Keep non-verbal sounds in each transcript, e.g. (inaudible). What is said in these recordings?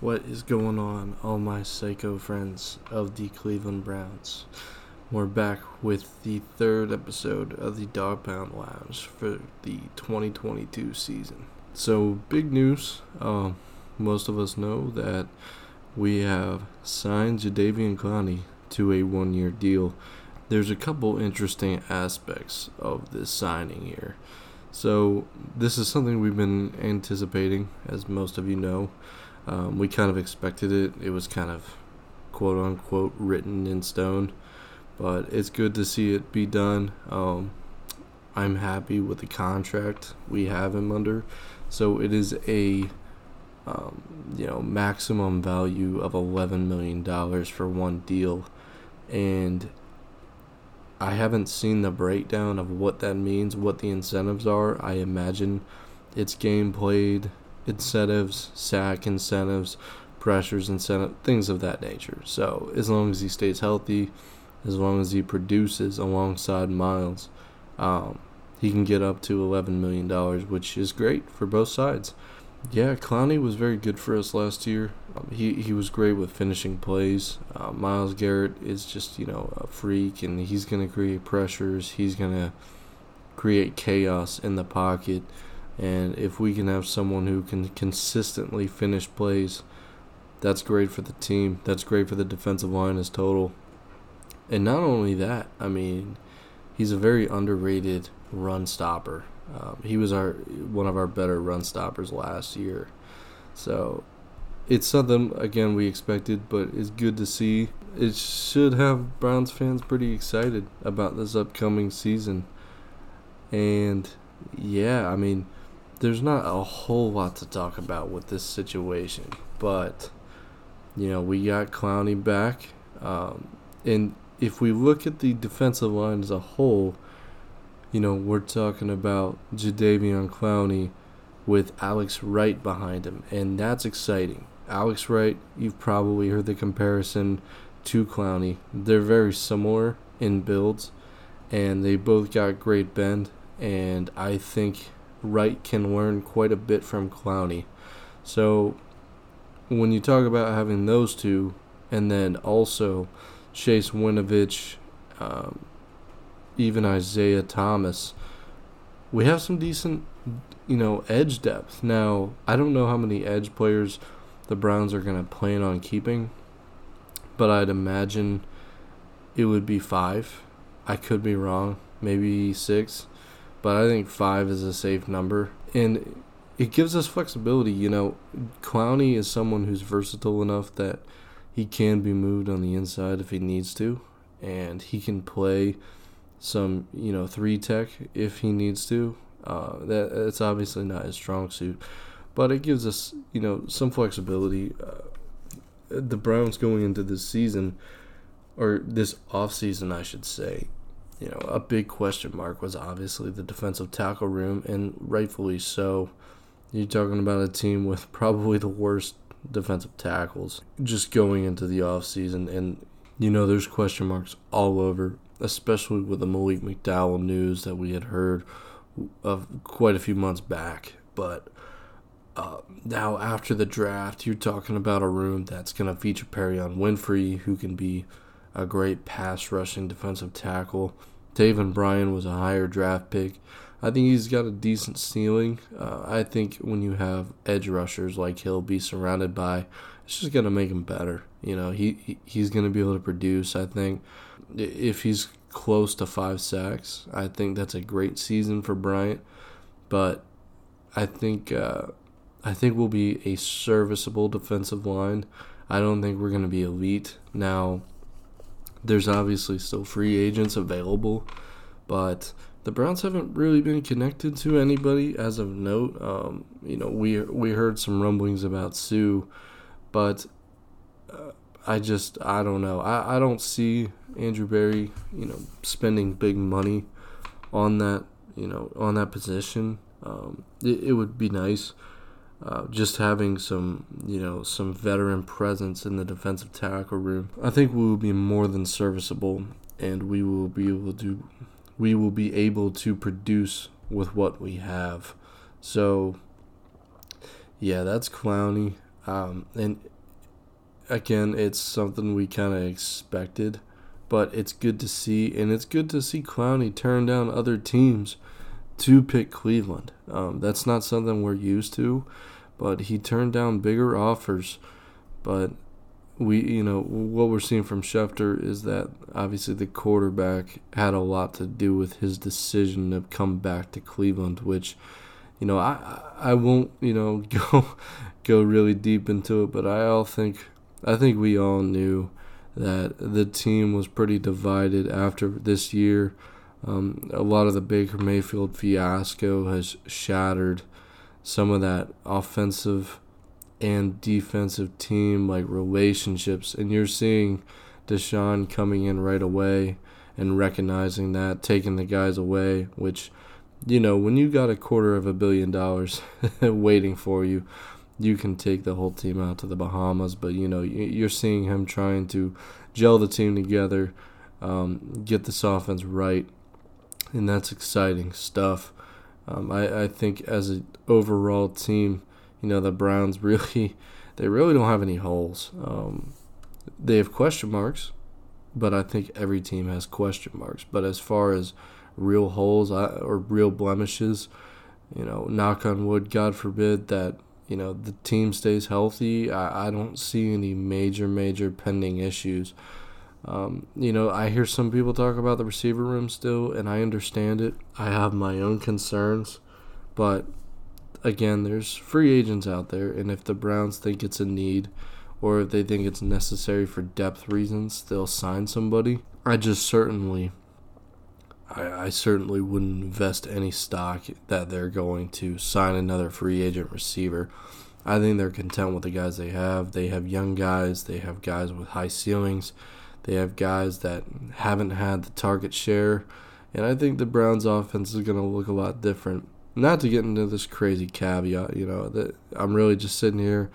What is going on, all my psycho friends of the Cleveland Browns? We're back with the third episode of the Dawg Pound Lounge for the 2022 season. So, big news. Uh, most of us know that we have signed Jadeveon Clowney to a one year deal. There's a couple interesting aspects of this signing here. So, this is something we've been anticipating, as most of you know. Um, we kind of expected it. It was kind of quote unquote written in stone, but it's good to see it be done. Um, I'm happy with the contract we have him under. So it is a um, you know maximum value of 11 million dollars for one deal, and I haven't seen the breakdown of what that means, what the incentives are. I imagine it's game played incentives, sack incentives, pressures incentive, things of that nature. So as long as he stays healthy, as long as he produces alongside Myles, um, he can get up to eleven million dollars, which is great for both sides. Yeah, Clowney was very good for us last year. Um, he he was great with finishing plays. Uh, Myles Garrett is just you know a freak, and he's gonna create pressures. He's gonna create chaos in the pocket. And if we can have someone who can consistently finish plays, that's great for the team. That's great for the defensive line as total. And not only that, I mean, he's a very underrated run stopper. Um, he was our one of our better run stoppers last year. So it's something again we expected, but it's good to see. It should have Browns fans pretty excited about this upcoming season. And yeah, I mean, there's not a whole lot to talk about with this situation, but you know we got Clowney back, um, and if we look at the defensive line as a whole, you know we're talking about Jadeveon Clowney with Alex Wright behind him, and that's exciting. Alex Wright, you've probably heard the comparison to Clowney. They're very similar in builds, and they both got great bend, and I think Wright can learn quite a bit from Clowney. So when you talk about having those two, and then also Chase Winovich, um, even Isaiah Thomas, we have some decent, you know, edge depth. Now, I don't know how many edge players the Browns are going to plan on keeping, but I'd imagine it would be five. I could be wrong, maybe six but I think five is a safe number. And it gives us flexibility. You know, Clowney is someone who's versatile enough that he can be moved on the inside if he needs to, and he can play some, you know, three tech if he needs to. Uh, that it's obviously not his strong suit, but it gives us, you know, some flexibility. Uh, the Browns going into this season, or this off season, I should say, you know, a big question mark was obviously the defensive tackle room, and rightfully so. You're talking about a team with (laughs) probably the worst defensive tackles just going into the offseason. And, you know, there's question marks all over, especially with the Malik McDowell news that we had heard of quite a few months back. But uh, now, after the draft, you're talking about a room that's going to feature Perrion Winfrey, who can be a great pass rushing defensive tackle. Taven Bryan was a higher draft pick. I think he's got a decent ceiling. Uh, I think when you have edge rushers like he'll be surrounded by, it's just gonna make him better. You know, he, he he's gonna be able to produce. I think if he's close to five sacks, I think that's a great season for Bryant. But I think uh, I think we'll be a serviceable defensive line. I don't think we're gonna be elite now there's obviously still free agents available, but the Browns haven't really been connected to anybody as of note. Um, you know, we we heard some rumblings about Suh, but uh, I just I don't know. I, I don't see Andrew Berry, you know, spending big money on that, you know, on that position. Um, it, it would be nice uh, just having some, you know, some veteran presence in the defensive tackle room, I think we will be more than serviceable, and we will be able to, we will be able to produce with what we have. So, yeah, that's Clowney. Um, and again, it's something we kind of expected, but it's good to see, and it's good to see Clowney turn down other teams to pick Cleveland. Um, that's not something we're used to, but he turned down bigger offers. But we, you know, what we're seeing from Schefter is that obviously the quarterback had a lot to do with his decision to come back to Cleveland, which, you know, I I won't, you know, (laughs) go go really deep into it, but I all think I think we all knew that the team was pretty divided after this year. Um, a lot of the Baker Mayfield fiasco has shattered some of that offensive and defensive team like relationships, and you're seeing Deshaun coming in right away and recognizing that, taking the guys away, which you know, when you got a quarter of a billion dollars (laughs) waiting for you, you can take the whole team out to the Bahamas. But you know, you're seeing him trying to gel the team together, um, get this offense right, and that's exciting stuff. Um, I, I think as an overall team, you know, the Browns (laughs) really, they really don't have any holes. Um, they have question marks, but I think every team has question marks. But as far as real holes or real blemishes, you know, knock on wood, God forbid that you know the team stays healthy. I, I don't see any major, major pending issues. Um, you know, I hear some people talk about the receiver room still, and I understand it. I have my own concerns, but again, there's free agents out there, and if the Browns think it's a need, or if they think it's necessary for depth reasons, they'll sign somebody. I just certainly, I, I certainly wouldn't invest any stock that they're going to sign another free agent receiver. I think they're content with the guys they have. They have young guys. They have guys with high ceilings they have guys that haven't had the target share, and I think the Browns' offense is going to look a lot different. Not to get into this crazy caveat, you know, that I'm really just sitting here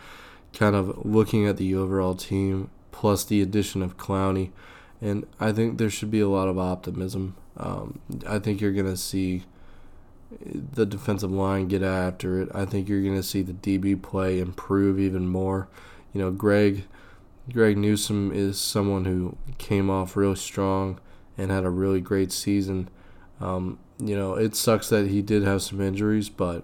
kind of looking at the overall team plus the addition of Clowney, and I think there should be a lot of optimism. Um, I think you're going to see the defensive line get after it. I think you're going to see the DB play improve even more. You know, Greg Greg Newsome is someone who came off real strong and had a really great season. Um, you know, it sucks that he did have some injuries, but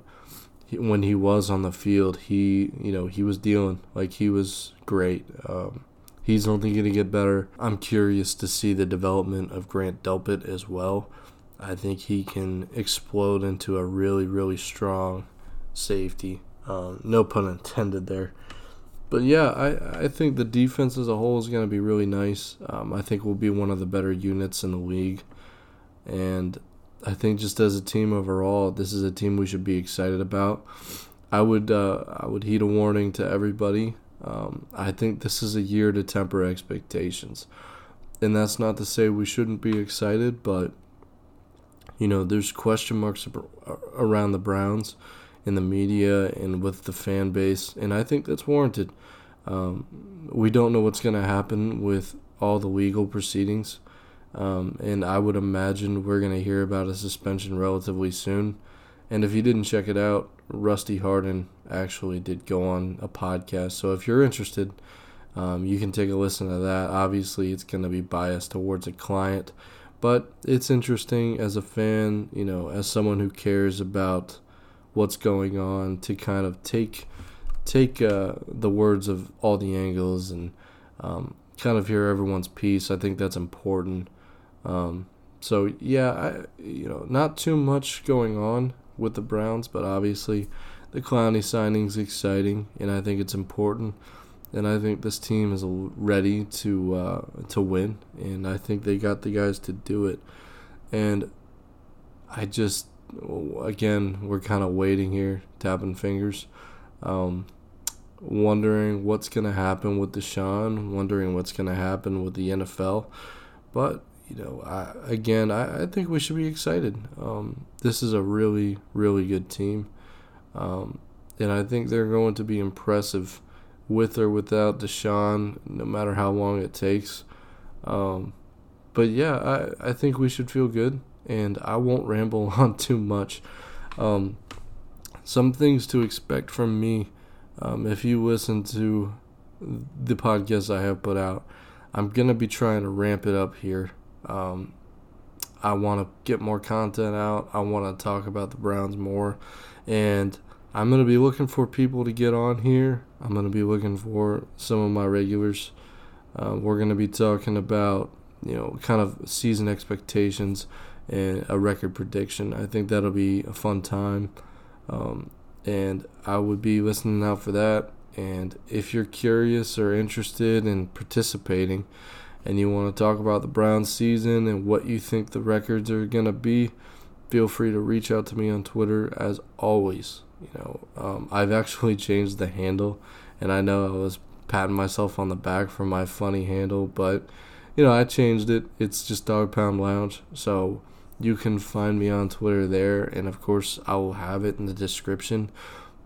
he, when he was on the field, he you know he was dealing like he was great. Um, he's only going to get better. I'm curious to see the development of Grant Delpit as well. I think he can explode into a really really strong safety. Um, no pun intended there but yeah, I, I think the defense as a whole is going to be really nice. Um, I think we'll be one of the better units in the league. And I think just as a team overall, this is a team we should be excited about. I would uh, I would heed a warning to everybody. Um, I think this is a year to temper expectations, and that's not to say we shouldn't be excited, but you know there's question marks around the Browns in the media and with the fan base, and I think that's warranted. Um, we don't know what's going to happen with all the legal proceedings, um, and I would imagine we're going to hear about a suspension relatively soon. And if you didn't check it out, Rusty Hardin actually did go on a podcast. So if you're interested, um, you can take a listen to that. Obviously, it's going to be biased towards a client, but it's interesting as a fan, you know, as someone who cares about what's going on to kind of take take uh, the words of all the angles and um, kind of hear everyone's piece. I think that's important. Um, so yeah, I you know not too much going on with the Browns, but obviously the Clowney signing is exciting, and I think it's important. And I think this team is ready to uh, to win, and I think they got the guys to do it. And I just again, we're kind of waiting here, tapping fingers, um, wondering what's going to happen with Deshaun, wondering what's going to happen with the NFL. But, you know, I, again, I, I think we should be excited. Um, this is a really, really good team. Um, and I think they're going to be impressive with or without Deshaun, no matter how long it takes. Um, but yeah, I, I think we should feel good and I won't ramble (laughs) on too much. Um, some things to expect from me Um, if you listen to the podcast I have put out, I'm gonna be trying to ramp it up here. Um, I want to get more content out. I want to talk about the Browns more, and I'm gonna be looking for people to get on here. I'm gonna be looking for some of my regulars. Uh, we're gonna be talking about you know kind of season expectations and a record prediction. I think that'll be a fun time. Um, and I would be listening out for that. And if you're curious or interested in participating and you want to talk about the Browns season and what you think the records are going to be, feel free to reach out to me on Twitter as always. You know, um, (laughs) I've actually changed the handle, and I know I was patting myself on the back for my funny handle, but you know, I changed it. It's just Dawg Pound Lounge. So you can find me on Twitter there, and of course, I will have it in the description.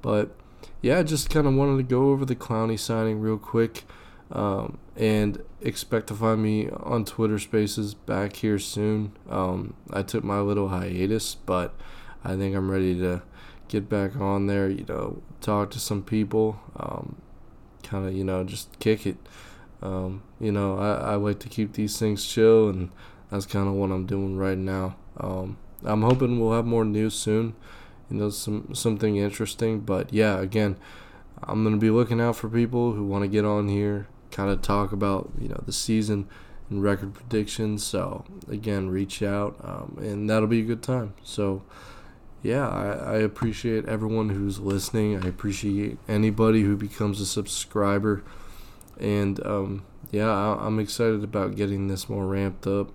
But yeah, I just kind of wanted to go over the Clowney signing real quick, um, and expect to find me on Twitter Spaces back here soon. Um, I took my little hiatus, but I think I'm ready to get back on there. You know, talk to some people, um, kind of you know just kick it. Um, you know, I, I like to keep these things chill, and that's kind of what I'm doing right now. Um, I'm hoping we'll have more news soon. You know, some something interesting. But yeah, again, I'm gonna be looking out for people who want to get on here, kind of talk about you know the season and record predictions. So again, reach out, um, and that'll be a good time. So yeah, I, I appreciate everyone who's listening. I appreciate anybody who becomes a subscriber, and um, yeah, I, I'm excited about getting this more ramped up.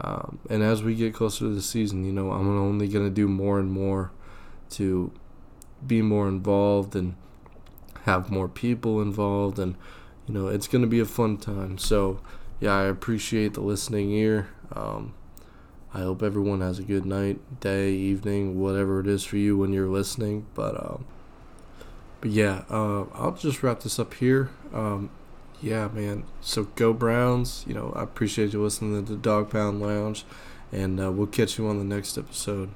Um, and as we get closer to the season, you know, I'm only going to do more and more to be more involved and have more people involved. And, you know, it's going to be a fun time. So, yeah, I appreciate the listening ear. Um, I hope everyone has a good night, day, evening, whatever it is for you when you're listening. But, um, but yeah, uh, I'll just wrap this up here. Um, yeah, man. So go Browns. You know, I appreciate you listening to the Dawg Pound Lounge, and uh, we'll catch you on the next episode.